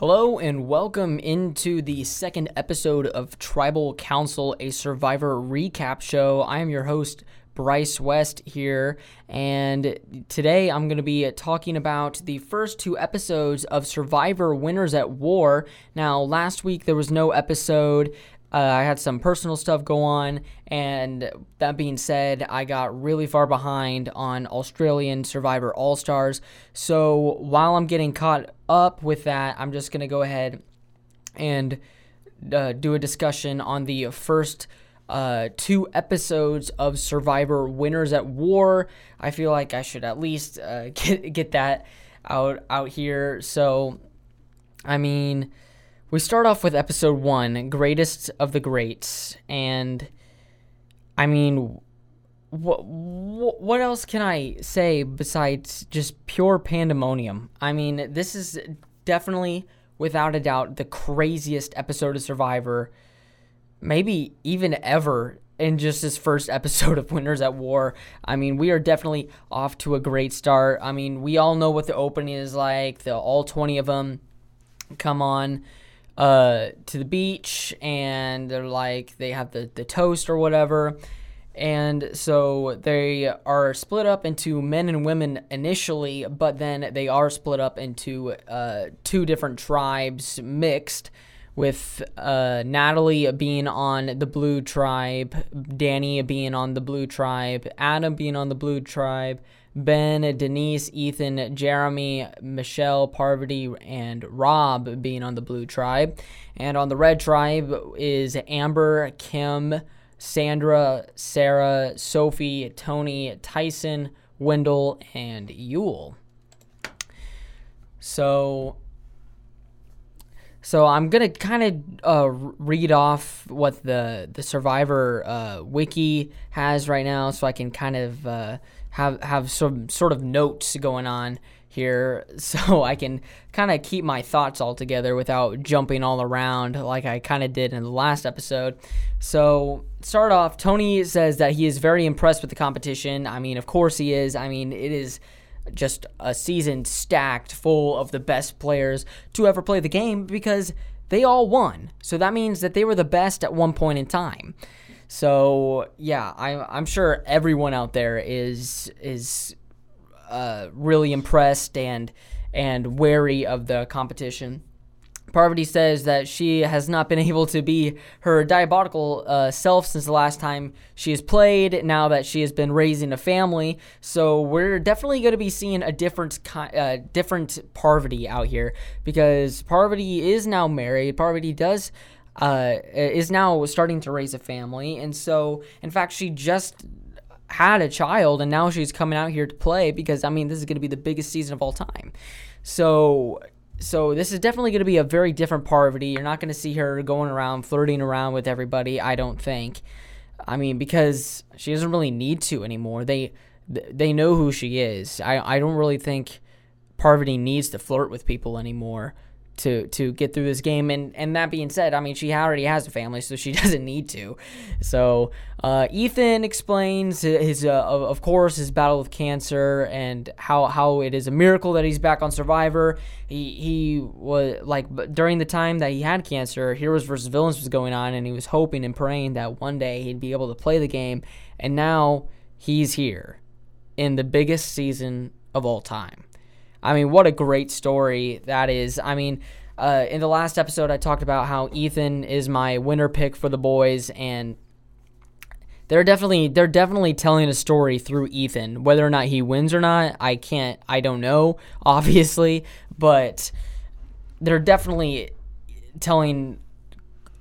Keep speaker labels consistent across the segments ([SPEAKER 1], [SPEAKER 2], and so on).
[SPEAKER 1] Hello and welcome into the second episode of Tribal Council, a Survivor recap show. I am your host, Bryce West, here, and today I'm going to be talking about the first two episodes of Survivor Winners at War. Now, last week there was no episode. Uh, I had some personal stuff go on, and that being said, I got really far behind on Australian Survivor All Stars. So while I'm getting caught up with that, I'm just going to go ahead and uh, do a discussion on the first uh, two episodes of Survivor Winners at War. I feel like I should at least uh, get, get that out, out here. So, I mean we start off with episode one, Greatest of the Greats, and I mean, what what else can I say besides just pure pandemonium? I mean, this is definitely, without a doubt, the craziest episode of Survivor, maybe even ever. In just this first episode of Winners at War, I mean, we are definitely off to a great start. I mean, we all know what the opening is like. The all twenty of them come on uh, to the beach and they're like they have the, the toast or whatever and so they are split up into men and women initially but then they are split up into uh, two different tribes mixed with uh, Natalie being on the blue tribe, Danni being on the blue tribe, Adam being on the blue tribe, Ben, Denise, Ethan, Jeremy, Michelle, Parvati, and Rob being on the blue tribe. And on the red tribe is Amber, Kim, Sandra, Sarah, Sophie, Tony, Tyson, Wendell, and Yul. So so I'm gonna kind of uh, read off what the the Survivor uh, wiki has right now, so I can kind of uh, have have some sort of notes going on here, so I can kind of keep my thoughts all together without jumping all around like I kind of did in the last episode. So start off, Tony says that he is very impressed with the competition. I mean, of course he is. I mean, it is just a season stacked full of the best players to ever play the game because they all won. So that means that they were the best at one point in time. So yeah, I, I'm sure everyone out there is is uh, really impressed and and wary of the competition. Parvati says that she has not been able to be her diabolical uh, self since the last time she has played. Now that she has been raising a family, so we're definitely going to be seeing a different uh, different Parvati out here because Parvati is now married. Parvati does uh, is now starting to raise a family, and so in fact she just had a child, and now she's coming out here to play because I mean this is going to be the biggest season of all time. So so this is definitely going to be a very different Parvati. You're not going to see her going around flirting around with everybody. I don't think. I mean, because she doesn't really need to anymore. They they know who she is. I I don't really think Parvati needs to flirt with people anymore to to get through this game. And and that being said, I mean she already has a family, so she doesn't need to. So uh, Ethan explains his uh, of course his battle with cancer and how how it is a miracle that he's back on Survivor. He he was like during the time that he had cancer, Heroes versus Villains was going on, and he was hoping and praying that one day he'd be able to play the game. And now he's here in the biggest season of all time. I mean, what a great story that is. I mean, uh, in the last episode, I talked about how Ethan is my winner pick for the boys, and they're definitely they're definitely telling a story through Ethan. Whether or not he wins or not, I can't, I don't know, obviously, but they're definitely telling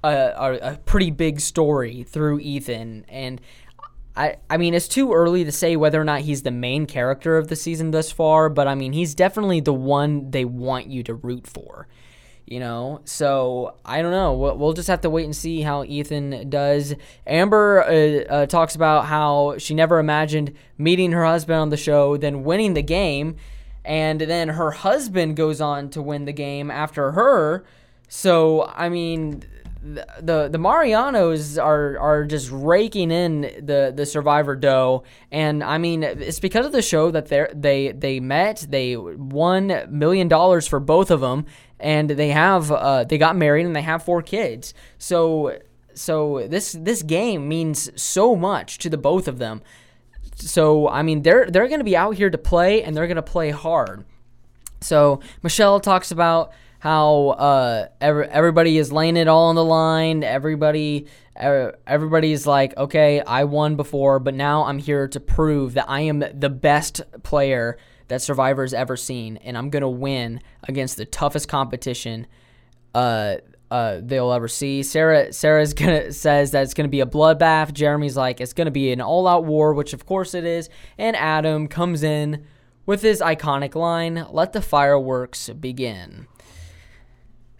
[SPEAKER 1] a, a, a pretty big story through Ethan, and I, I mean, it's too early to say whether or not he's the main character of the season thus far, but I mean, he's definitely the one they want you to root for. You know, so I don't know. We'll, we'll just have to wait and see how Ethan does. Amber uh, uh, talks about how she never imagined meeting her husband on the show, then winning the game, and then her husband goes on to win the game after her. So, I mean, the the Marianos are are just raking in the the Survivor dough, and I mean it's because of the show that they they they met. They won million dollars for both of them, and they have uh, they got married and they have four kids. So so this this game means so much to the both of them. So I mean they're they're going to be out here to play and they're going to play hard. So Michelle talks about how uh, every, everybody is laying it all on the line. Everybody everybody's like, okay, I won before, but now I'm here to prove that I am the best player that Survivor's ever seen, and I'm gonna win against the toughest competition uh, uh, they'll ever see. Sarah Sarah's gonna says that it's gonna be a bloodbath. Jeremy's like it's gonna be an all-out war, which of course it is. And Adam comes in with his iconic line, "Let the fireworks begin."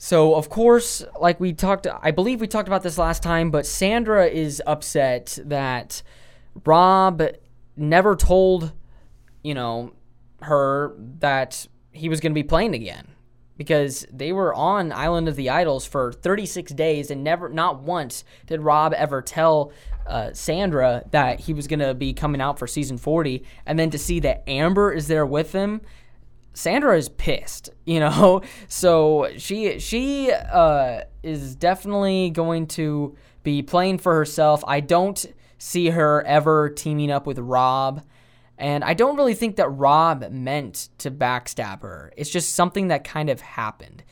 [SPEAKER 1] So, of course, like we talked, I believe we talked about this last time, but Sandra is upset that Rob never told, you know, her that he was going to be playing again because they were on Island of the Idols for 36 days and never, not once did Rob ever tell uh, Sandra that he was going to be coming out for season 40. And then to see that Amber is there with him Sandra is pissed, you know. So she she uh, is definitely going to be playing for herself. I don't see her ever teaming up with Rob. And I don't really think that Rob meant to backstab her. It's just something that kind of happened.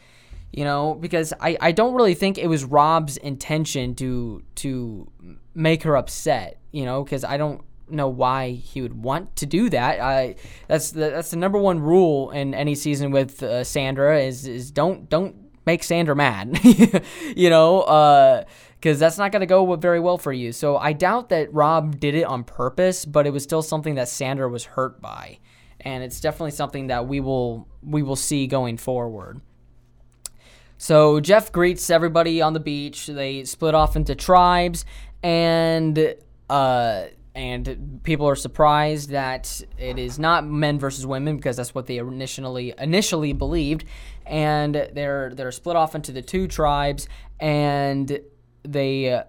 [SPEAKER 1] You know, because I, I don't really think it was Rob's intention to to make her upset, you know, because I don't know why he would want to do that. I that's the that's the number one rule in any season with uh, Sandra is is don't don't make Sandra mad. you know, because uh, that's not going to go very well for you. So I doubt that Rob did it on purpose, but it was still something that Sandra was hurt by, and it's definitely something that we will we will see going forward. So Jeff greets everybody on the beach. They split off into tribes, and uh, and people are surprised that it is not men versus women because that's what they initially initially believed and they're they're split off into the two tribes and they uh,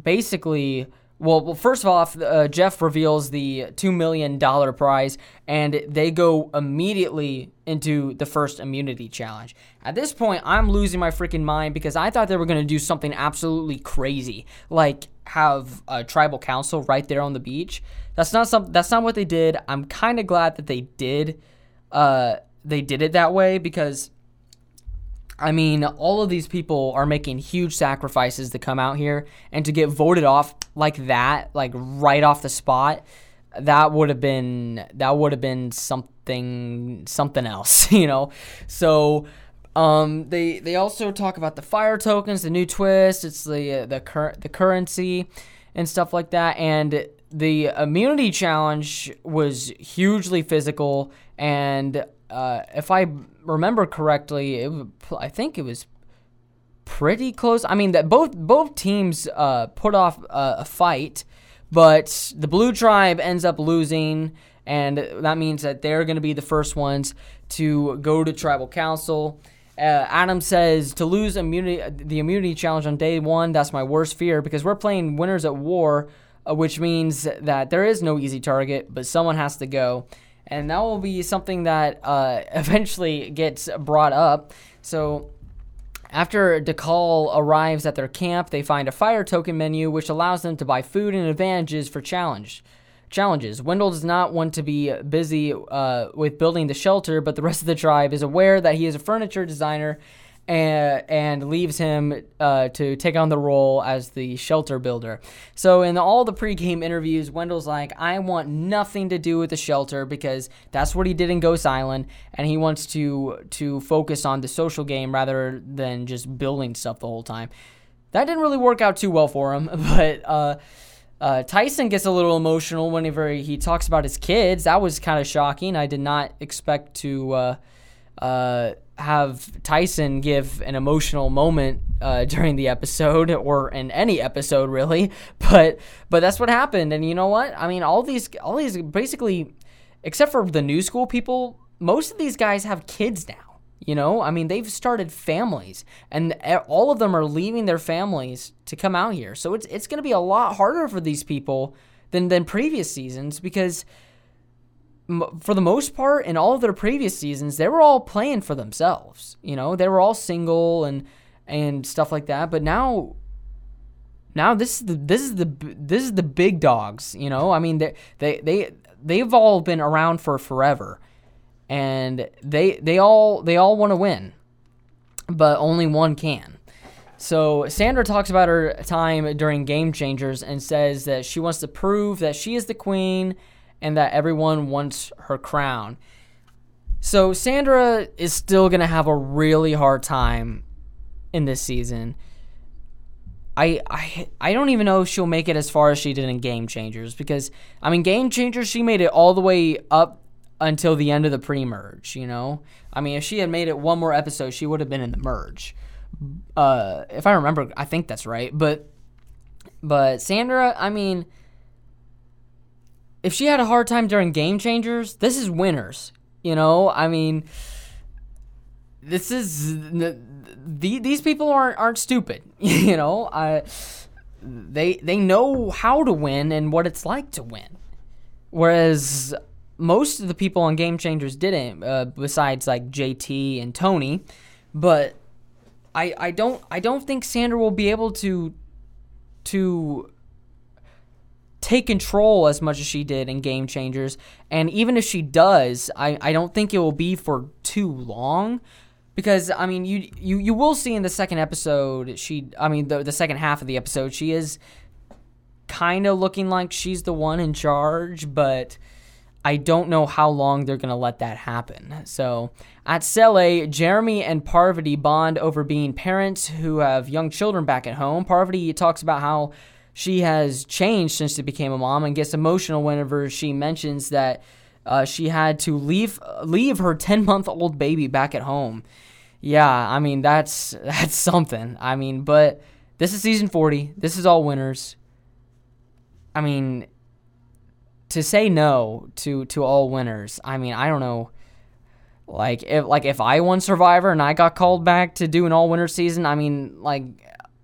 [SPEAKER 1] basically well, well, first of all, uh, Jeff reveals the $2 million prize, and they go immediately into the first immunity challenge. At this point, I'm losing my freaking mind because I thought they were going to do something absolutely crazy, like have a tribal council right there on the beach. That's not some. That's not what they did. I'm kind of glad that they did. Uh, they did it that way because I mean, all of these people are making huge sacrifices to come out here and to get voted off like that, like right off the spot. That would have been that would have been something something else, you know. So um, they they also talk about the fire tokens, the new twist. It's the uh, the current the currency and stuff like that. And the immunity challenge was hugely physical and uh, if I remember correctly, it, I think it was pretty close. I mean, that both both teams uh, put off uh, a fight, but the blue tribe ends up losing, and that means that they're going to be the first ones to go to tribal council. Uh, Adam says to lose immunity, the immunity challenge on day one. That's my worst fear because we're playing winners at war, uh, which means that there is no easy target, but someone has to go and that will be something that uh, eventually gets brought up. So after Dakal arrives at their camp, they find a fire token menu which allows them to buy food and advantages for challenge. Challenges. Wendell does not want to be busy uh, with building the shelter, but the rest of the tribe is aware that he is a furniture designer and, and leaves him uh, to take on the role as the shelter builder. So, in all the pregame interviews, Wendell's like, I want nothing to do with the shelter because that's what he did in Ghost Island, and he wants to to focus on the social game rather than just building stuff the whole time. That didn't really work out too well for him, but. Uh, uh, Tyson gets a little emotional whenever he talks about his kids. That was kind of shocking. I did not expect to uh, uh, have Tyson give an emotional moment uh, during the episode or in any episode really, but but that's what happened. And you know what? I mean, all these all these basically, except for the new school people, most of these guys have kids now. You know, I mean, they've started families, and all of them are leaving their families to come out here. So it's it's going to be a lot harder for these people than than previous seasons because for the most part, in all of their previous seasons, they were all playing for themselves. You know, they were all single and and stuff like that. But now, now this is the this is the this is the big dogs. You know, I mean they they they they've all been around for forever, and they they all they all want to win, but only one can. So Sandra talks about her time during Game Changers and says that she wants to prove that she is the queen and that everyone wants her crown. So Sandra is still going to have a really hard time in this season. I, I I don't even know if she'll make it as far as she did in Game Changers because I mean Game Changers she made it all the way up until the end of the pre-merge, you know? I mean if she had made it one more episode, she would have been in the merge. Uh if I remember, I think that's right. But but Sandra, I mean if she had a hard time during game changers, this is winners. You know, I mean, this is the, these people aren't aren't stupid. you know, I they they know how to win and what it's like to win, whereas most of the people on Game Changers didn't. Uh, besides like JT and Tony, but I I don't I don't think Sandra will be able to to take control as much as she did in Game Changers. And even if she does, I, I don't think it will be for too long. Because I mean you you, you will see in the second episode she I mean the the second half of the episode she is kind of looking like she's the one in charge, but I don't know how long they're going to let that happen. So at Sele, Jeremy and Parvati bond over being parents who have young children back at home. Parvati talks about how she has changed since she became a mom and gets emotional whenever she mentions that uh, she had to leave leave her 10 month old baby back at home. Yeah, I mean that's that's something. I mean, but this is season 40. This is all winners. I mean, to say no to to all winners. I mean, I don't know. Like if like if I won Survivor and I got called back to do an all winner season, I mean, like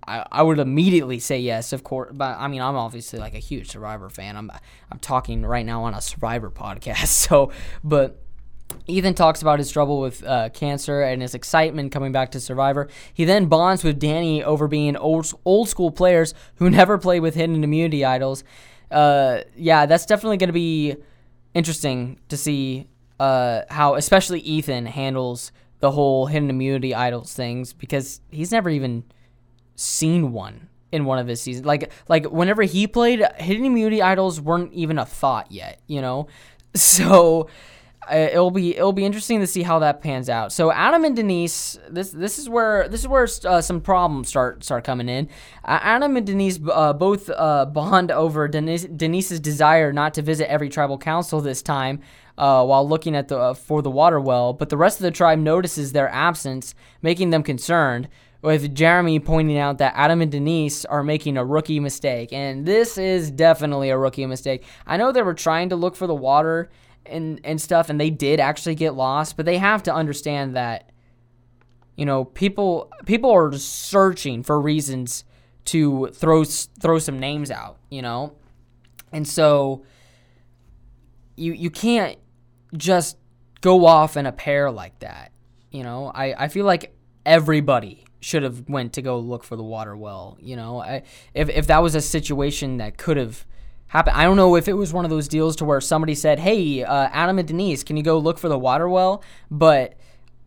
[SPEAKER 1] I, I would immediately say yes, of course. But I mean, I'm obviously like a huge Survivor fan. I'm I'm talking right now on a Survivor podcast. So, but Ethan talks about his trouble with uh, cancer and his excitement coming back to Survivor. He then bonds with Danni over being old old school players who never played with hidden immunity idols. Uh, yeah, that's definitely going to be interesting to see uh, how, especially Ethan, handles the whole hidden immunity idols things because he's never even seen one in one of his seasons. Like like whenever he played, hidden immunity idols weren't even a thought yet, you know. So it'll be it'll be interesting to see how that pans out. So Adam and Denise, this this is where this is where uh, some problems start start coming in. Uh, Adam and Denise uh, both uh, bond over Denise, Denise's desire not to visit every tribal council this time. Uh, while looking at the for the water well, but the rest of the tribe notices their absence, making them concerned with Jeremy pointing out that Adam and Denise are making a rookie mistake. And this is definitely a rookie mistake. I know they were trying to look for the water and, and stuff, and they did actually get lost, but they have to understand that, you know, people people are searching for reasons to throw throw some names out, you know? And so you you can't just go off in a pair like that. You know, I, I feel like everybody should have went to go look for the water well. You know, I, if if that was a situation that could have happened, I don't know if it was one of those deals to where somebody said, "Hey, uh, Adam and Denise, can you go look for the water well?" But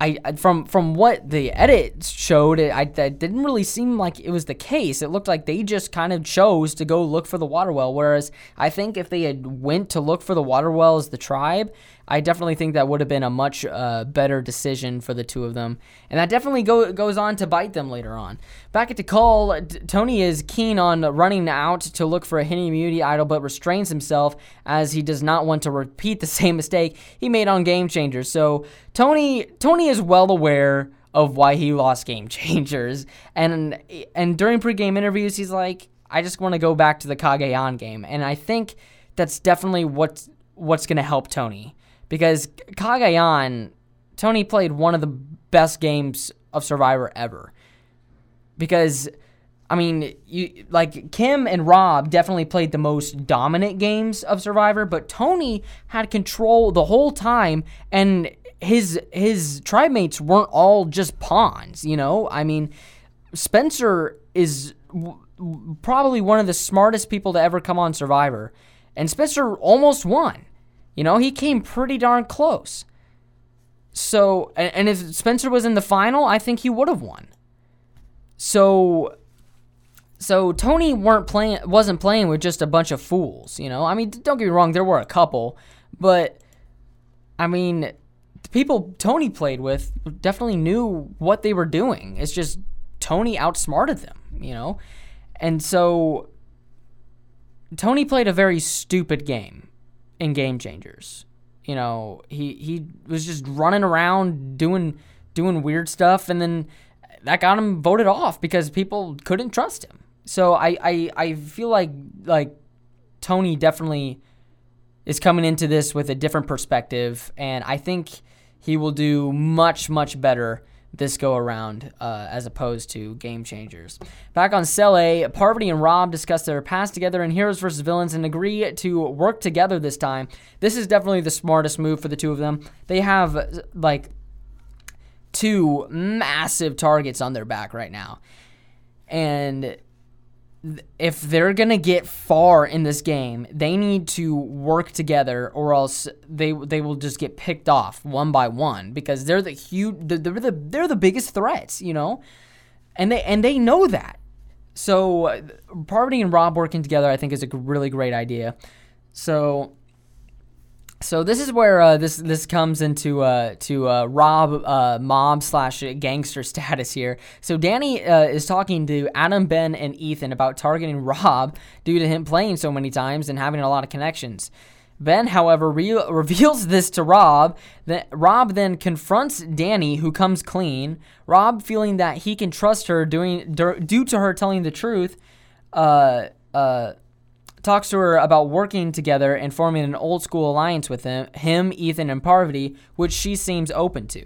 [SPEAKER 1] I from from what the edit showed, it, I that didn't really seem like it was the case. It looked like they just kind of chose to go look for the water well. Whereas I think if they had went to look for the water well as the tribe, I definitely think that would have been a much uh, better decision for the two of them, and that definitely go, goes on to bite them later on. Back at Dakal, Tony is keen on running out to look for a hidden immunity idol, but restrains himself as he does not want to repeat the same mistake he made on Game Changers. So Tony Tony is well aware of why he lost Game Changers, and and during pregame interviews, he's like, I just want to go back to the Cagayan game, and I think that's definitely what's what's going to help Tony because Cagayan, Tony played one of the best games of Survivor ever. Because I mean, you like Kim and Rob definitely played the most dominant games of Survivor, but Tony had control the whole time, and his his tribe mates weren't all just pawns. You know, I mean, Spencer is w- probably one of the smartest people to ever come on Survivor, and Spencer almost won. You know, he came pretty darn close. So, and, and if Spencer was in the final, I think he would have won. So so Tony weren't playing wasn't playing with just a bunch of fools, you know. I mean, don't get me wrong, there were a couple, but I mean, the people Tony played with definitely knew what they were doing. It's just Tony outsmarted them, you know. And so Tony played a very stupid game in Game Changers. You know, he he was just running around doing doing weird stuff and then that got him voted off because people couldn't trust him. So I, I I feel like like Tony definitely is coming into this with a different perspective, and I think he will do much much better this go around uh, as opposed to game changers. Back on Sele, Parvati and Rob discuss their past together in Heroes vs. Villains and agree to work together this time. This is definitely the smartest move for the two of them. They have like two massive targets on their back right now. And if they're going to get far in this game, they need to work together or else they they will just get picked off one by one because they're the huge they're the they're the biggest threats, you know? And they and they know that. So uh, Parvati and Rob working together I think is a really great idea. So so this is where uh, this this comes into uh, to uh, Rob uh, mob slash gangster status here. So Danni uh, is talking to Adam, Ben, and Ethan about targeting Rob due to him playing so many times and having a lot of connections. Ben, however, re- reveals this to Rob. That Rob then confronts Danni, who comes clean. Rob, feeling that he can trust her, doing due to her telling the truth. Uh, uh talks to her about working together and forming an old school alliance with him, him, Ethan, and Parvati, which she seems open to.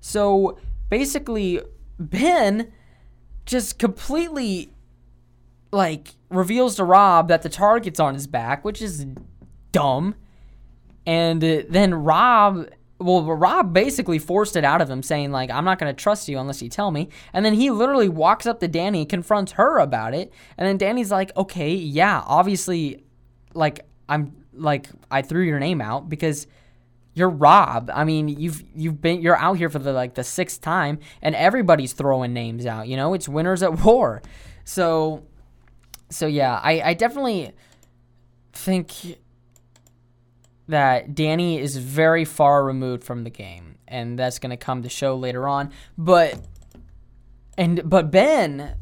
[SPEAKER 1] So basically, Ben just completely like reveals to Rob that the target's on his back, which is dumb. And uh, then Rob well, Rob basically forced it out of him, saying like, "I'm not going to trust you unless you tell me." And then he literally walks up to Danni, confronts her about it, and then Danni's like, "Okay, yeah, obviously, like I'm like I threw your name out because." You're Rob. I mean, you've you've been you're out here for the like the sixth time, and everybody's throwing names out. You know, it's winners at war. So, so yeah, I I definitely think that Danni is very far removed from the game, and that's going to come to show later on. But and but Ben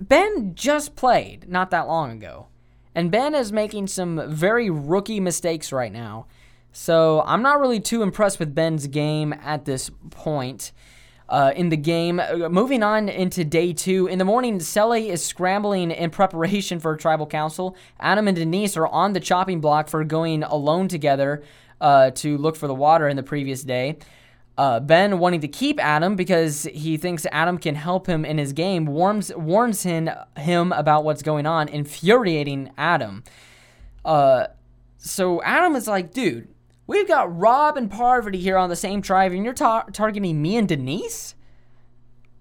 [SPEAKER 1] Ben just played not that long ago. And Ben is making some very rookie mistakes right now. So I'm not really too impressed with Ben's game at this point uh, in the game. Uh, moving on into day two. In the morning, Sully is scrambling in preparation for a tribal council. Adam and Denise are on the chopping block for going alone together uh, to look for the water in the previous day. Uh, ben, wanting to keep Adam because he thinks Adam can help him in his game, warns warns him him about what's going on, infuriating Adam. Uh, so Adam is like, dude, We've got Rob and Parvati here on the same tribe, and you're tar- targeting me and Denise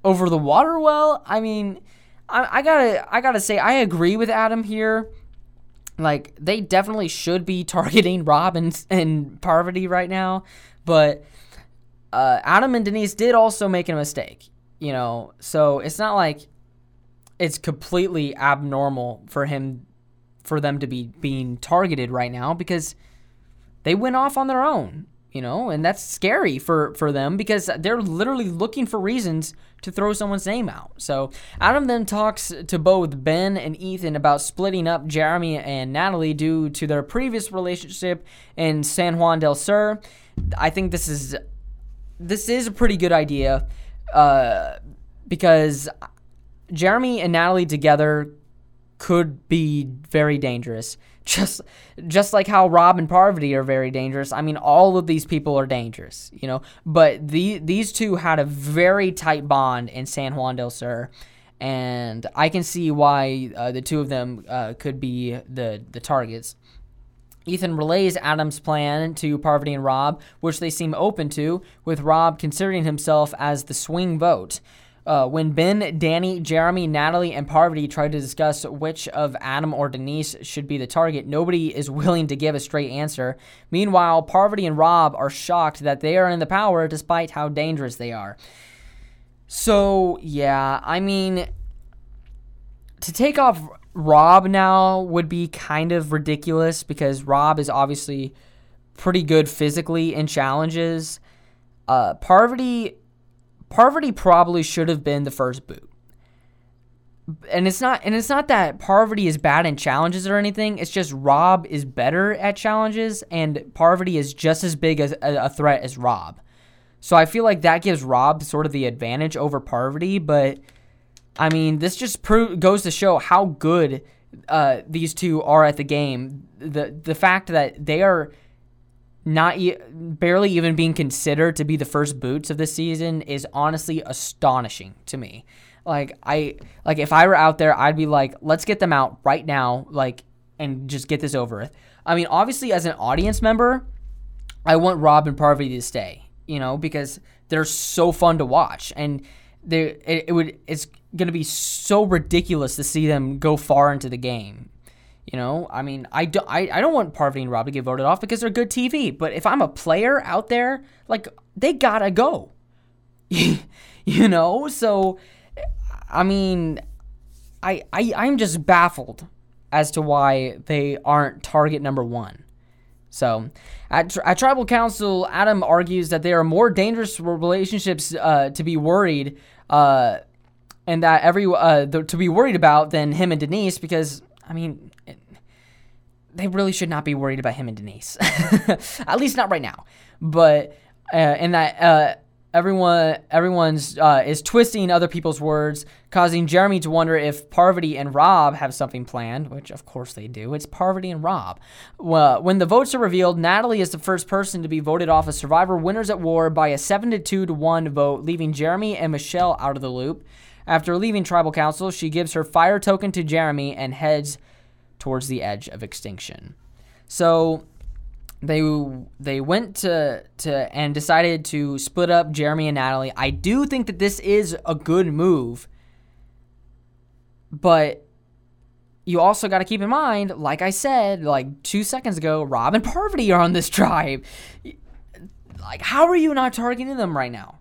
[SPEAKER 1] over the water well. I mean, I, I gotta, I gotta say, I agree with Adam here. Like, they definitely should be targeting Rob and, and Parvati right now, but uh, Adam and Denise did also make a mistake, you know. So it's not like it's completely abnormal for him, for them to be being targeted right now because they went off on their own, you know, and that's scary for for them because they're literally looking for reasons to throw someone's name out. So Adam then talks to both Ben and Ethan about splitting up Jeremy and Natalie due to their previous relationship in San Juan del Sur. I think this is this is a pretty good idea uh, because Jeremy and Natalie together could be very dangerous just just like how Rob and Parvati are very dangerous. I mean, all of these people are dangerous, you know. But the these two had a very tight bond in San Juan del Sur, and I can see why uh, the two of them uh, could be the the targets. Ethan relays Adam's plan to Parvati and Rob, which they seem open to, with Rob considering himself as the swing vote. Uh, when Ben, Danni, Jeremy, Natalie, and Parvati try to discuss which of Adam or Denise should be the target, nobody is willing to give a straight answer. Meanwhile, Parvati and Rob are shocked that they are in the power despite how dangerous they are. So, yeah, I mean, to take off Rob now would be kind of ridiculous because Rob is obviously pretty good physically in challenges. Uh, Parvati, Parvati probably should have been the first boot. And it's not, and it's not that Parvati is bad in challenges or anything. It's just Rob is better at challenges, and Parvati is just as big as a, a threat as Rob. So I feel like that gives Rob sort of the advantage over Parvati, but I mean, this just pro- goes to show how good uh, these two are at the game. The the fact that they are not e- barely even being considered to be the first boots of the season is honestly astonishing to me. Like I like if I were out there, I'd be like, let's get them out right now, like, and just get this over with. I mean, obviously, as an audience member, I want Rob and Parvati to stay, you know, because they're so fun to watch, and they it, it would it's going to be so ridiculous to see them go far into the game. You know, I mean, I, do, I, I don't want Parvati and Rob to get voted off because they're good TV. But if I'm a player out there, like, they gotta go. you know? So, I mean, I, I, I'm just baffled as to why they aren't target number one. So, at, at Tribal Council, Adam argues that there are more dangerous relationships uh, to be worried uh, and that every uh, the, to be worried about than him and Denise because I mean they really should not be worried about him and Denise. At least not right now. But uh, and that uh, everyone everyone's uh, is twisting other people's words causing Jeremy to wonder if Parvati and Rob have something planned which of course they do. It's Parvati and Rob. Well, when the votes are revealed Natalie is the first person to be voted off as survivor winners at war by a 7 to 2 to 1 vote leaving Jeremy and Michelle out of the loop after leaving tribal council, she gives her fire token to Jeremy and heads towards the edge of extinction. So they they went to to and decided to split up Jeremy and Natalie. I do think that this is a good move, but you also got to keep in mind, like I said, like two seconds ago, Rob and Parvati are on this tribe. Like, how are you not targeting them right now?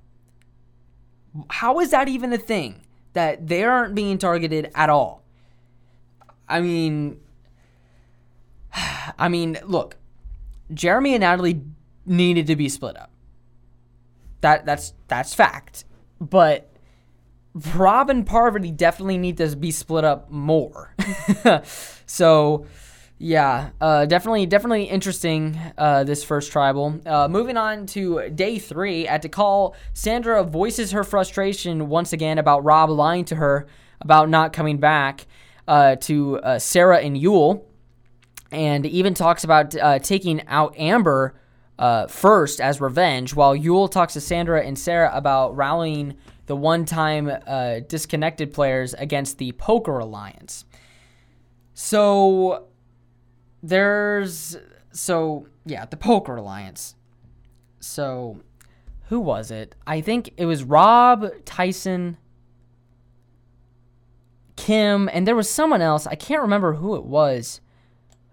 [SPEAKER 1] How is that even a thing? That they aren't being targeted at all. I mean, I mean, look, Jeremy and Natalie needed to be split up. That that's that's fact. But Rob and Parvati definitely need to be split up more. so yeah, uh, definitely, definitely interesting. Uh, this first tribal. Uh, moving on to day three at Dakal, Sandra voices her frustration once again about Rob lying to her about not coming back uh, to uh, Sarah and Yul, and even talks about uh, taking out Amber first as revenge, while Yul talks to Sandra and Sarah about rallying the one-time disconnected players against the Poker Alliance. So there's so yeah, the Poker Alliance. So who was it? I think it was Rob, Tyson, Kim, and there was someone else. I can't remember who it was.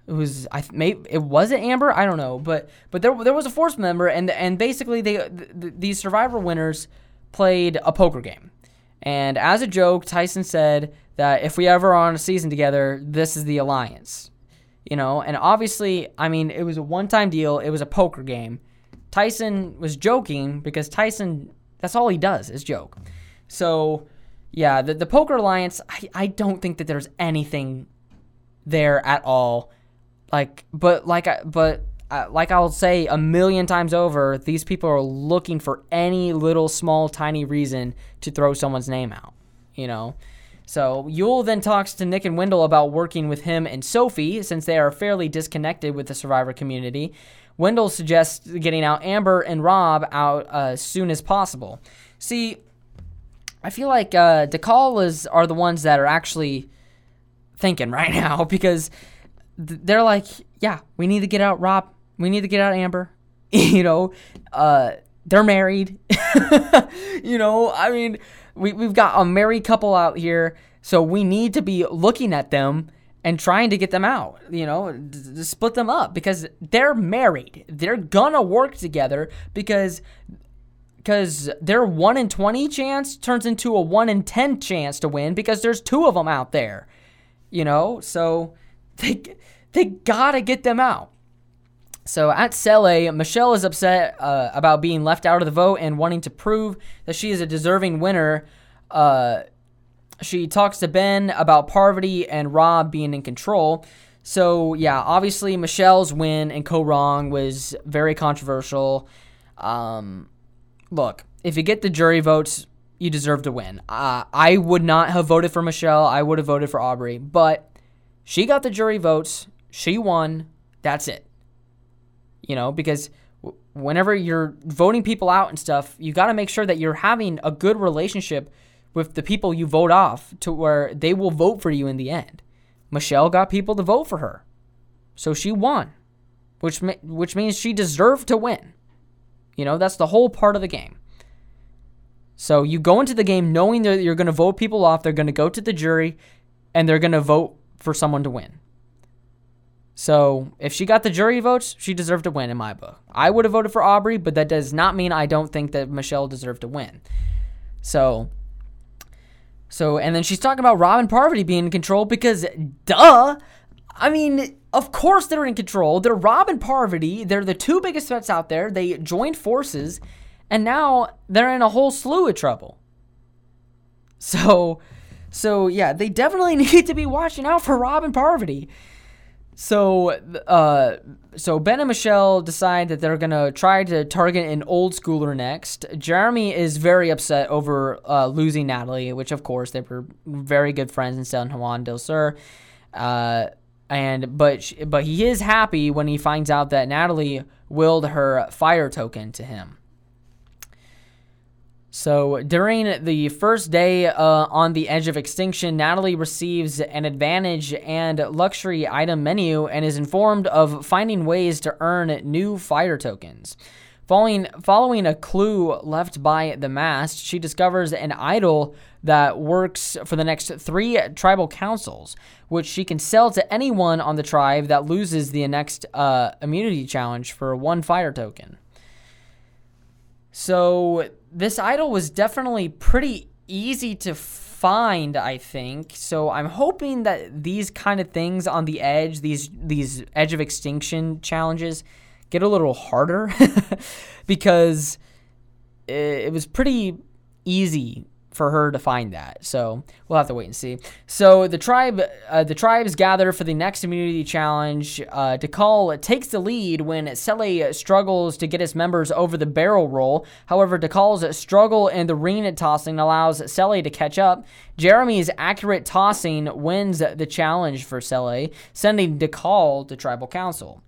[SPEAKER 1] It was I maybe it wasn't Amber. I don't know, but but there there was a force member, and and basically they th- these Survivor winners played a poker game, and as a joke, Tyson said that if we ever are on a season together, this is the alliance you know, and obviously, I mean, it was a one time deal, it was a poker game. Tyson was joking because Tyson, that's all he does is joke. So, yeah, the, the Poker Alliance, I, I don't think that there's anything there at all. Like, but like, I, but uh, like I'll say a million times over, these people are looking for any little small tiny reason to throw someone's name out. You know, so Yul then talks to Nick and Wendell about working with him and Sophie, since they are fairly disconnected with the Survivor community. Wendell suggests getting out Amber and Rob out uh, as soon as possible. See, I feel like uh, Dakal is are the ones that are actually thinking right now because th- they're like, yeah, we need to get out Rob, we need to get out Amber. you know, uh, they're married. you know, I mean, we we've got a married couple out here, so we need to be looking at them and trying to get them out, you know, to split them up because they're married. They're gonna work together because because their 1 in 20 chance turns into a 1 in 10 chance to win because there's two of them out there. You know, so they they got to get them out. So at Sele, Michelle is upset uh, about being left out of the vote and wanting to prove that she is a deserving winner. Uh, she talks to Ben about Parvati and Rob being in control. So, yeah, obviously, Michelle's win and Kaoh Rong was very controversial. Um, look, if you get the jury votes, you deserve to win. Uh, I would not have voted for Michelle. I would have voted for Aubrey. But she got the jury votes. She won. That's it. You know, because whenever you're voting people out and stuff, you got to make sure that you're having a good relationship with the people you vote off to where they will vote for you in the end. Michelle got people to vote for her. So she won, which which means she deserved to win. You know, that's the whole part of the game. So you go into the game knowing that you're going to vote people off, they're going to go to the jury and they're going to vote for someone to win. So if she got the jury votes, she deserved to win in my book. I would have voted for Aubrey, but that does not mean I don't think that Michelle deserved to win. So so and then she's talking about Rob and Parvati being in control because duh. I mean, of course they're in control. They're Rob and Parvati. They're the two biggest threats out there. They joined forces and now they're in a whole slew of trouble. So, so yeah, they definitely need to be watching out for Rob and Parvati. So, uh, so Ben and Michelle decide that they're gonna try to target an old schooler next. Jeremy is very upset over uh, losing Natalie, which of course they were very good friends in San Juan del Sur. Uh, and but but he is happy when he finds out that Natalie willed her fire token to him. So during the first day uh, on the edge of extinction, Natalie receives an advantage and luxury item menu and is informed of finding ways to earn new fire tokens. Following, following a clue left by the mast, she discovers an idol that works for the next three tribal councils, which she can sell to anyone on the tribe that loses the next uh, immunity challenge for one fire token. So this idol was definitely pretty easy to find, I think. So I'm hoping that these kind of things on the edge, these these edge of extinction challenges, get a little harder because it, it was pretty easy for her to find that. So we'll have to wait and see. So the tribe, uh, the tribes gather for the next immunity challenge. Uh, takes the lead when Sele struggles to get his members over the barrel roll. However, Dakal's struggle in the ring tossing allows Sele to catch up. Jeremy's accurate tossing wins the challenge for Sele, sending Dakal to tribal council.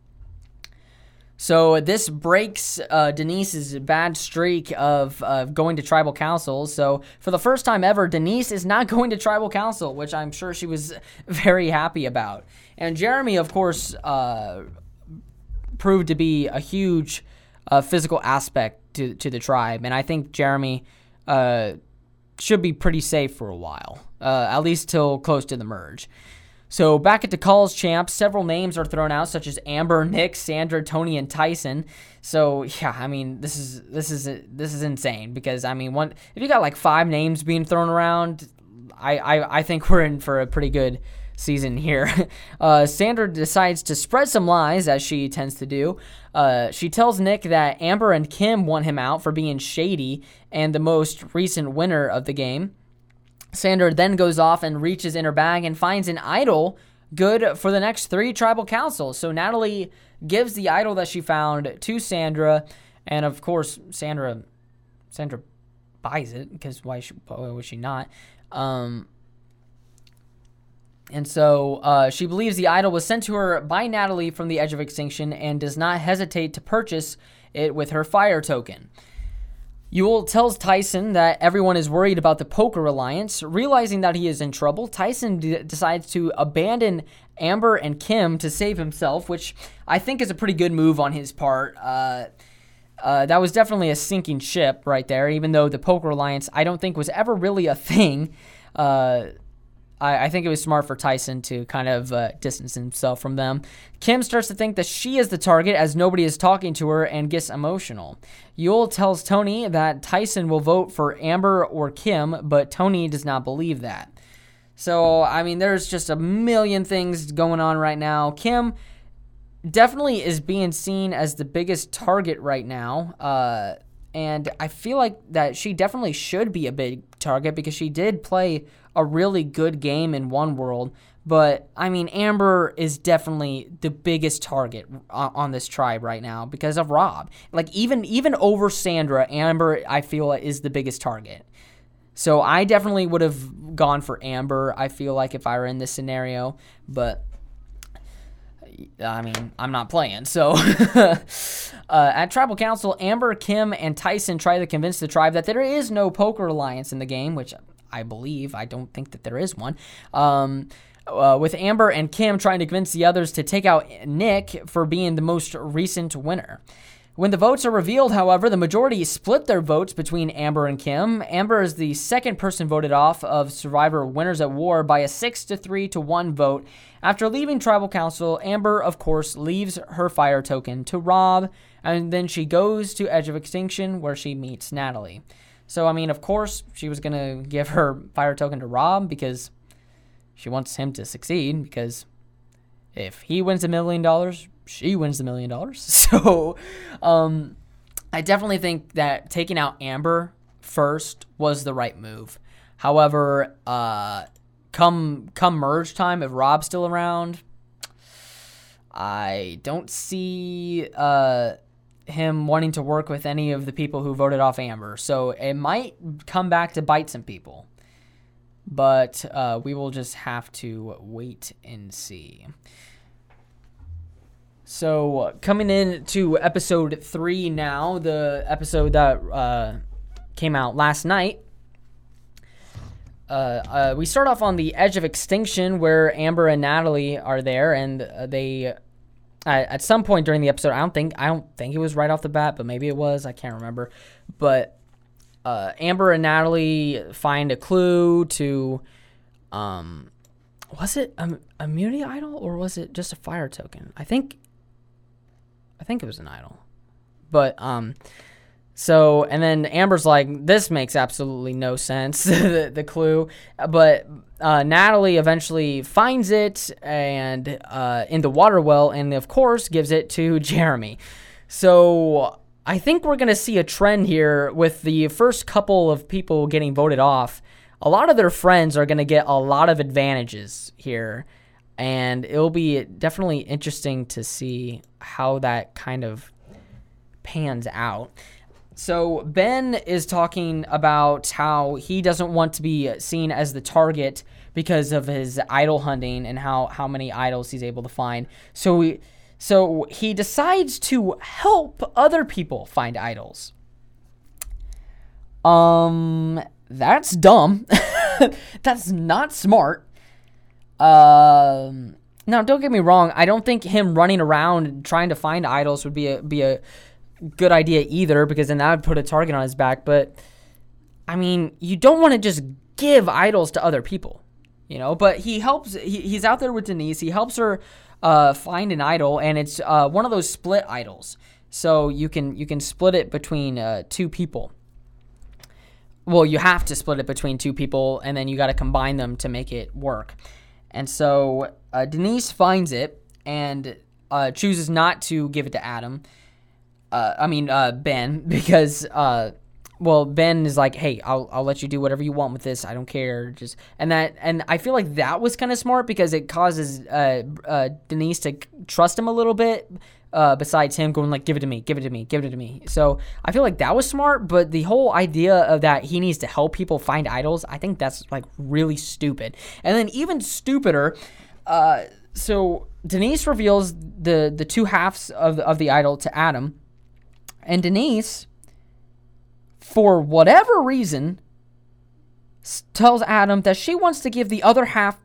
[SPEAKER 1] So this breaks uh, Denise's bad streak of uh, going to tribal councils. So for the first time ever, Denise is not going to tribal council, which I'm sure she was very happy about. And Jeremy, of course, uh, proved to be a huge uh, physical aspect to to the tribe, and I think Jeremy uh, should be pretty safe for a while, uh, at least till close to the merge. So back at the calls champ, several names are thrown out, such as Amber, Nick, Sandra, Tony, and Tyson. So yeah, I mean this is this is this is insane because I mean one if you got like five names being thrown around, I I, I think we're in for a pretty good season here. Uh, Sandra decides to spread some lies, as she tends to do. Uh, she tells Nick that Amber and Kim want him out for being shady and the most recent winner of the game. Sandra then goes off and reaches in her bag and finds an idol good for the next three tribal councils. So Natalie gives the idol that she found to Sandra, and of course Sandra Sandra buys it because why, why would she not? Um, and so uh, she believes the idol was sent to her by Natalie from the edge of extinction and does not hesitate to purchase it with her fire token. Yul tells Tyson that everyone is worried about the Poker Alliance. Realizing that he is in trouble, Tyson d- decides to abandon Amber and Kim to save himself, which I think is a pretty good move on his part. Uh, uh, that was definitely a sinking ship right there, even though the Poker Alliance I don't think was ever really a thing. Uh, I, I, think it was smart for Tyson to kind of uh, distance himself from them. Kim starts to think that she is the target as nobody is talking to her and gets emotional. Yul tells Tony that Tyson will vote for Amber or Kim, but Tony does not believe that. So, I mean, there's just a million things going on right now. Kim definitely is being seen as the biggest target right now. Uh, and I feel like that she definitely should be a big target because she did play a really good game in one world. But I mean, Amber is definitely the biggest target on this tribe right now because of Rob. Like even even over Sandra, Amber I feel is the biggest target. So I definitely would have gone for Amber. I feel like if I were in this scenario, but I mean, I'm not playing. So, uh, at Tribal Council, Amber, Kim, and Tyson try to convince the tribe that there is no poker alliance in the game, which I believe. I don't think that there is one. Um, uh, with Amber and Kim trying to convince the others to take out Nick for being the most recent winner. When the votes are revealed, however, the majority split their votes between Amber and Kim. Amber is the second person voted off of Survivor Winners at War by a 6 to 3 to 1 vote. After leaving Tribal Council, Amber, of course, leaves her fire token to Rob, and then she goes to Edge of Extinction where she meets Natalie. So, I mean, of course, she was going to give her fire token to Rob because she wants him to succeed. Because if he wins a million dollars, she wins the million dollars. So, um, I definitely think that taking out Amber first was the right move. However, uh, come come merge time, if Rob's still around, I don't see uh, him wanting to work with any of the people who voted off Amber. So it might come back to bite some people. But uh, we will just have to wait and see. So coming in to episode three now, the episode that uh, came out last night. Uh, uh, we start off on the edge of extinction where Amber and Natalie are there, and uh, they at some point during the episode, I don't think I don't think it was right off the bat, but maybe it was. I can't remember. But uh, Amber and Natalie find a clue to, um, was it a immunity idol or was it just a fire token? I think, I think it was an idol, but um, so and then Amber's like, this makes absolutely no sense. the, the clue, but uh, Natalie eventually finds it and uh, in the water well, and of course gives it to Jeremy. So I think we're gonna see a trend here with the first couple of people getting voted off. A lot of their friends are gonna get a lot of advantages here, and it'll be definitely interesting to see how that kind of pans out. So Ben is talking about how he doesn't want to be seen as the target because of his idol hunting and how how many idols he's able to find. So we so he decides to help other people find idols. Um that's dumb. that's not smart. Um now don't get me wrong, I don't think him running around trying to find idols would be a be a good idea either because then that would put a target on his back. But I mean, you don't want to just give idols to other people, you know. But he helps. He, he's out there with Denise. He helps her uh, find an idol, and it's uh, one of those split idols. So you can you can split it between uh, two people. Well, you have to split it between two people, and then you got to combine them to make it work. And so uh, Denise finds it and uh, chooses not to give it to Adam uh, I mean uh, Ben, because uh, well, Ben is like, hey, I'll I'll let you do whatever you want with this. I don't care. Just and that and I feel like that was kind of smart because it causes uh, uh, Denise to trust him a little bit. Uh, besides him going like, give it to me, give it to me, give it to me. So I feel like that was smart, but the whole idea of that he needs to help people find idols, I think that's like really stupid. And then even stupider, so Denise reveals the the two halves of of the idol to Adam and Denise for whatever reason, tells Adam that she wants to give the other half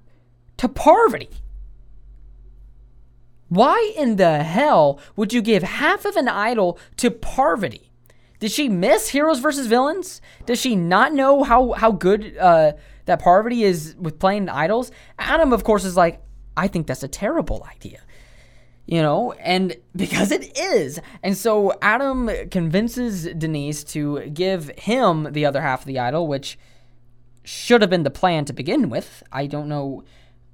[SPEAKER 1] to Parvati. Why in the hell would you give half of an idol to Parvati? Did she miss Heroes versus Villains? Does she not know how how good uh, that Parvati is with playing idols? Adam, of course, is like, I think that's a terrible idea. You know, and because it is. And so Adam convinces Denise to give him the other half of the idol, which should have been the plan to begin with. I don't know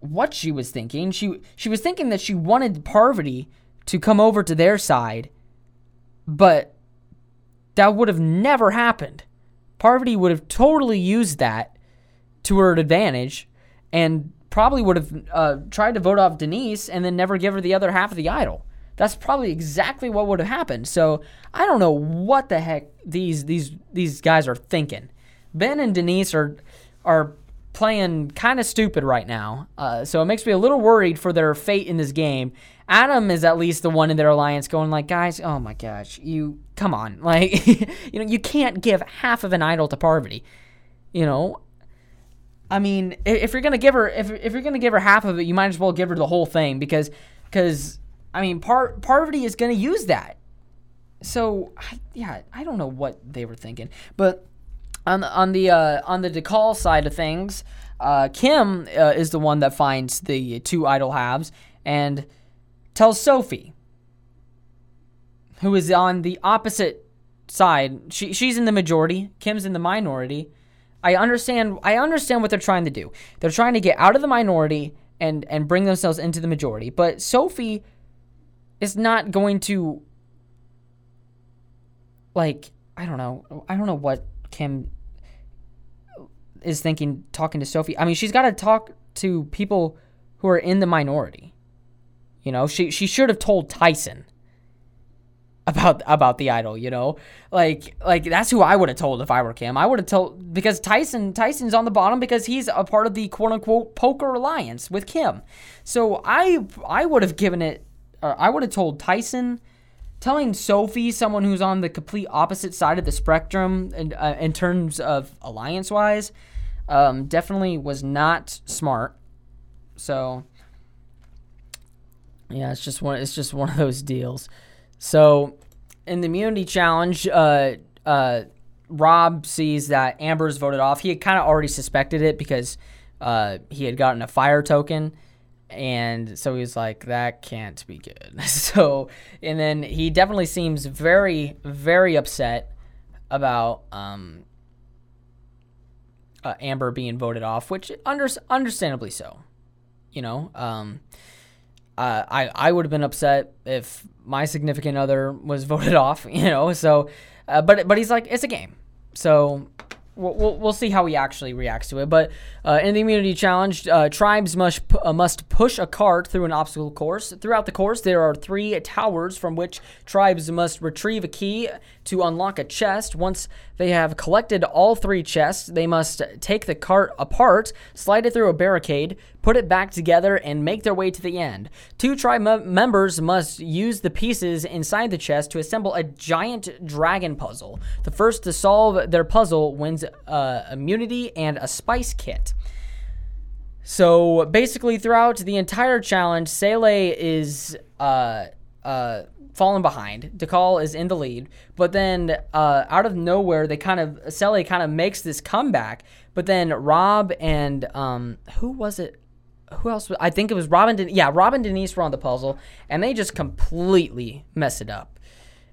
[SPEAKER 1] what she was thinking. She she was thinking that she wanted Parvati to come over to their side, but that would have never happened. Parvati would have totally used that to her advantage and probably would have uh, tried to vote off Denise and then never give her the other half of the idol. That's probably exactly what would have happened. So I don't know what the heck these these these guys are thinking. Ben and Denise are are playing kind of stupid right now. Uh, so it makes me a little worried for their fate in this game. Adam is at least the one in their alliance going like, guys, oh my gosh, you come on, like, you know, you can't give half of an idol to Parvati. You know, I mean, if you're gonna give her, if if you're gonna give her half of it, you might as well give her the whole thing because, because I mean, Par- Parvati is gonna use that. So yeah, I don't know what they were thinking, but on the on the uh, on the Dakal side of things, uh, Kim uh, is the one that finds the two idol halves and tells Sophie, who is on the opposite side. She she's in the majority. Kim's in the minority. I understand. I understand what they're trying to do. They're trying to get out of the minority and and bring themselves into the majority. But Sophie is not going to like I don't know. I don't know what Kim is thinking talking to Sophie. I mean, she's got to talk to people who are in the minority. You know, she she should have told Tyson about about the idol, you know? Like like that's who I would have told if I were Kim. I would have told because Tyson Tyson's on the bottom because he's a part of the quote unquote poker alliance with Kim. So I I would have given it uh, I would have told Tyson telling Sophie, someone who's on the complete opposite side of the spectrum in, uh, in terms of alliance wise, um, definitely was not smart. So yeah, it's just one. It's just one of those deals. So in the immunity challenge, uh, uh, Rob sees that Amber's voted off. He had kind of already suspected it because uh, he had gotten a fire token and so he's like that can't be good so and then he definitely seems very very upset about um, uh, amber being voted off which under, understandably so you know um, uh, i i would have been upset if my significant other was voted off you know so uh, but but he's like it's a game so we'll, we'll see how he actually reacts to it. But uh, in the immunity challenge, uh, tribes must uh, must push a cart through an obstacle course. Throughout the course, there are three towers from which tribes must retrieve a key to unlock a chest. Once they have collected all three chests, they must take the cart apart, slide it through a barricade, put it back together, and make their way to the end. Two tribe m- members must use the pieces inside the chest to assemble a giant dragon puzzle. The first to solve their puzzle wins uh, immunity and a spice kit. So basically, throughout the entire challenge, Sele is uh, uh, falling behind. Dakal is in the lead, but then uh, out of nowhere, they kind of Sele kind of makes this comeback. But then Rob and um, who was it? Who else? I think it was Robin. Den- yeah, Robin Denise were on the puzzle, and they just completely mess it up.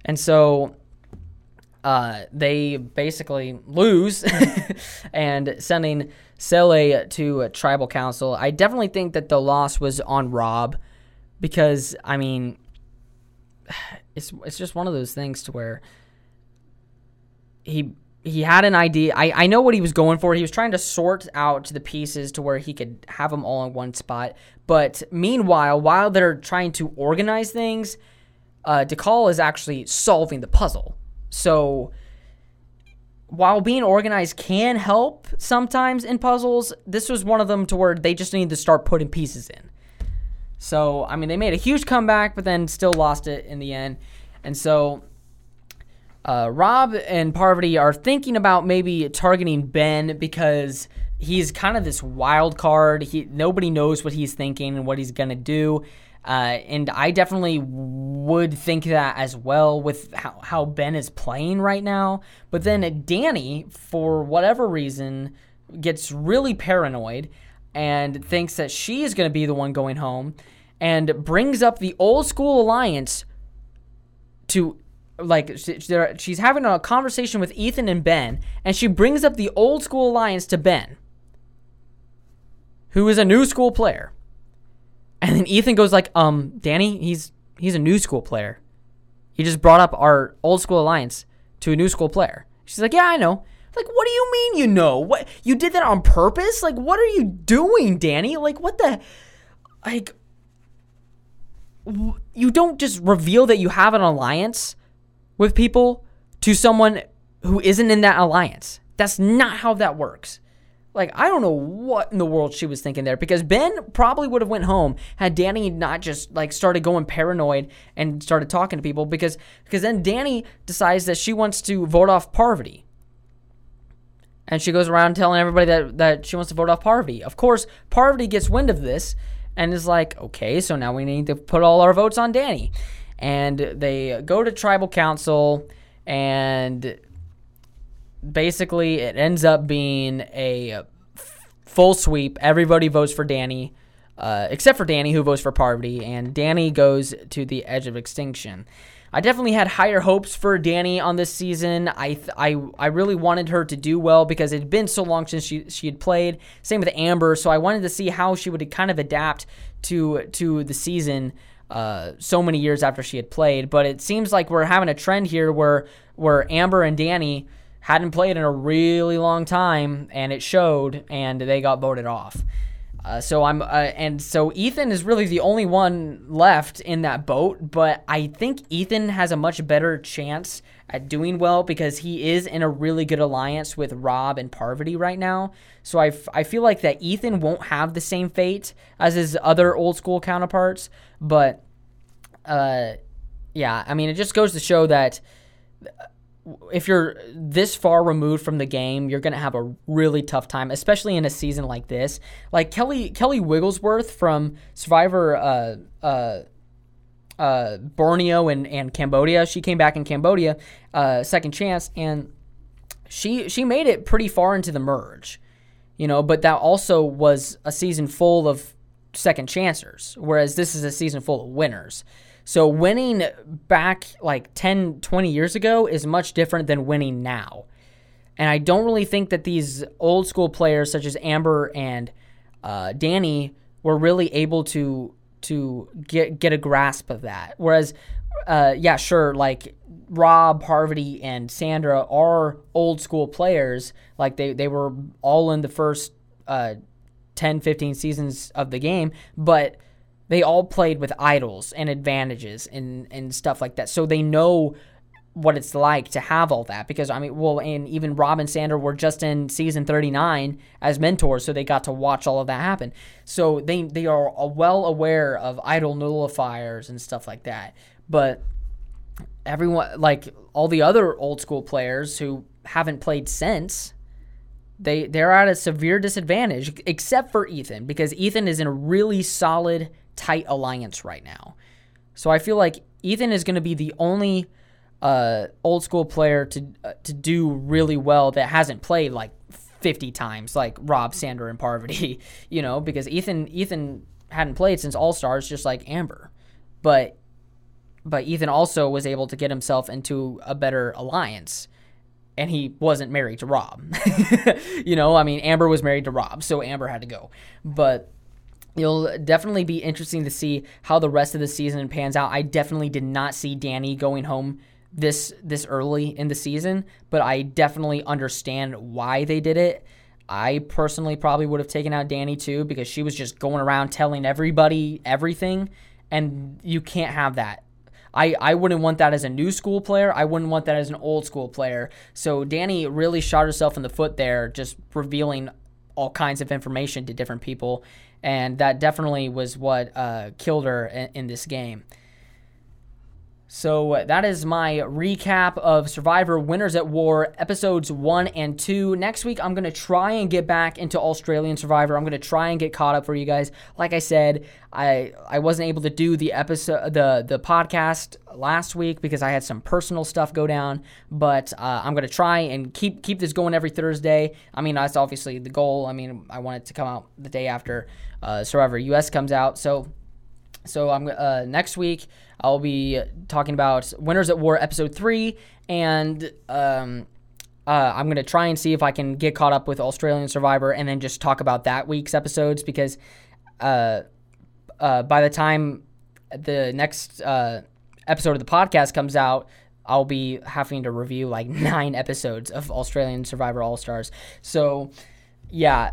[SPEAKER 1] And so uh, they basically lose and sending Sele to a tribal council. I definitely think that the loss was on Rob because I mean it's it's just one of those things to where he he had an idea. I, I know what he was going for. He was trying to sort out the pieces to where he could have them all in one spot. But meanwhile, while they're trying to organize things, uh, Dakal is actually solving the puzzle. So while being organized can help sometimes in puzzles, this was one of them to where they just need to start putting pieces in. So, I mean, they made a huge comeback, but then still lost it in the end. And so uh, Rob and Parvati are thinking about maybe targeting Ben because he's kind of this wild card. He nobody knows what he's thinking and what he's gonna do. Uh, and I definitely would think that as well with how, how Ben is playing right now. But then Danni, for whatever reason, gets really paranoid and thinks that she is going to be the one going home and brings up the old school alliance to like she's having a conversation with Ethan and Ben and she brings up the old school alliance to Ben who is a new school player. And then Ethan goes like um Danni he's he's a new school player. He just brought up our old school alliance to a new school player. She's like yeah I know like, what do you mean you know? What you did that on purpose? Like, what are you doing, Danni? Like, what the like you don't just reveal that you have an alliance with people to someone who isn't in that alliance. That's not how that works. Like I don't know what in the world she was thinking there because Ben probably would have went home had Danni not just like started going paranoid and started talking to people because because then Danni decides that she wants to vote off Parvati and she goes around telling everybody that, that she wants to vote off Parvati. Of course, Parvati gets wind of this and is like, okay, so now we need to put all our votes on Danni. And they go to tribal council, and basically it ends up being a full sweep. Everybody votes for Danni, uh, except for Danni, who votes for Parvati, and Danni goes to the edge of extinction. I definitely had higher hopes for Danni on this season. I th- I I really wanted her to do well because it had been so long since she she had played. Same with Amber, so I wanted to see how she would kind of adapt to to the season. Uh, so many years after she had played, but it seems like we're having a trend here where where Amber and Danni hadn't played in a really long time, and it showed, and they got voted off. Uh, so I'm, uh, and so Ethan is really the only one left in that boat. But I think Ethan has a much better chance at doing well because he is in a really good alliance with Rob and Parvati right now. So I, f- I feel like that Ethan won't have the same fate as his other old school counterparts. But, uh, yeah, I mean, it just goes to show that if you're this far removed from the game, you're going to have a really tough time, especially in a season like this. Like Kelly Kelly Wigglesworth from Survivor uh, uh, uh, Borneo and, and Cambodia. She came back in Cambodia, uh, second chance, and she she made it pretty far into the merge, you know. But that also was a season full of second chancers, whereas this is a season full of winners. So winning back like 10, 20 years ago is much different than winning now. And I don't really think that these old school players such as Amber and uh, Danni were really able to to get get a grasp of that. Whereas, uh, yeah, sure, like Rob, Parvati, and Sandra are old school players. Like they, they were all in the first uh, 10, 15 seasons of the game, but – they all played with idols and advantages and, and stuff like that. So they know what it's like to have all that because I mean, well, and even Rob and Sandra were just in season 39 as mentors, so they got to watch all of that happen. So they they are well aware of idol nullifiers and stuff like that. But everyone, like all the other old school players who haven't played since, they they're at a severe disadvantage, except for Ethan because Ethan is in a really solid tight alliance right now. So I feel like Ethan is going to be the only uh, old school player to uh, to do really well that hasn't played like 50 times like Rob, Sandra and Parvati, you know, because Ethan Ethan hadn't played since All Stars, just like Amber, but but Ethan also was able to get himself into a better alliance. And he wasn't married to Rob. you know, I mean, Amber was married to Rob, so Amber had to go. But It'll definitely be interesting to see how the rest of the season pans out. I definitely did not see Danni going home this this early in the season, but I definitely understand why they did it. I personally probably would have taken out Danni too because she was just going around telling everybody everything, and you can't have that. I, I wouldn't want that as a new school player. I wouldn't want that as an old school player. So Danni really shot herself in the foot there, just revealing all kinds of information to different people and that definitely was what uh, killed her in, in, this game. So that is my recap of Survivor Winners at War episodes 1 and 2. Next week I'm going to try and get back into Australian Survivor. I'm going to try and get caught up for you guys. Like I said, I I wasn't able to do the episode the the podcast last week because I had some personal stuff go down, but uh, I'm going to try and keep keep this going every Thursday. I mean, that's obviously the goal. I mean, I want it to come out the day after uh, Survivor US comes out. So so I'm uh, next week I'll be talking about Winners at War episode three, and um, uh, I'm gonna try and see if I can get caught up with Australian Survivor, and then just talk about that week's episodes because uh, uh, by the time the next uh, episode of the podcast comes out. I'll be having to review like nine episodes of Australian Survivor All Stars. So, yeah,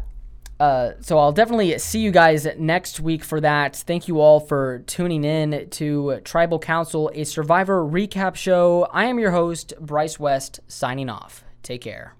[SPEAKER 1] uh, so I'll definitely see you guys next week for that. Thank you all for tuning in to Tribal Council, a Survivor recap show. I am your host, Bryce West, signing off. Take care.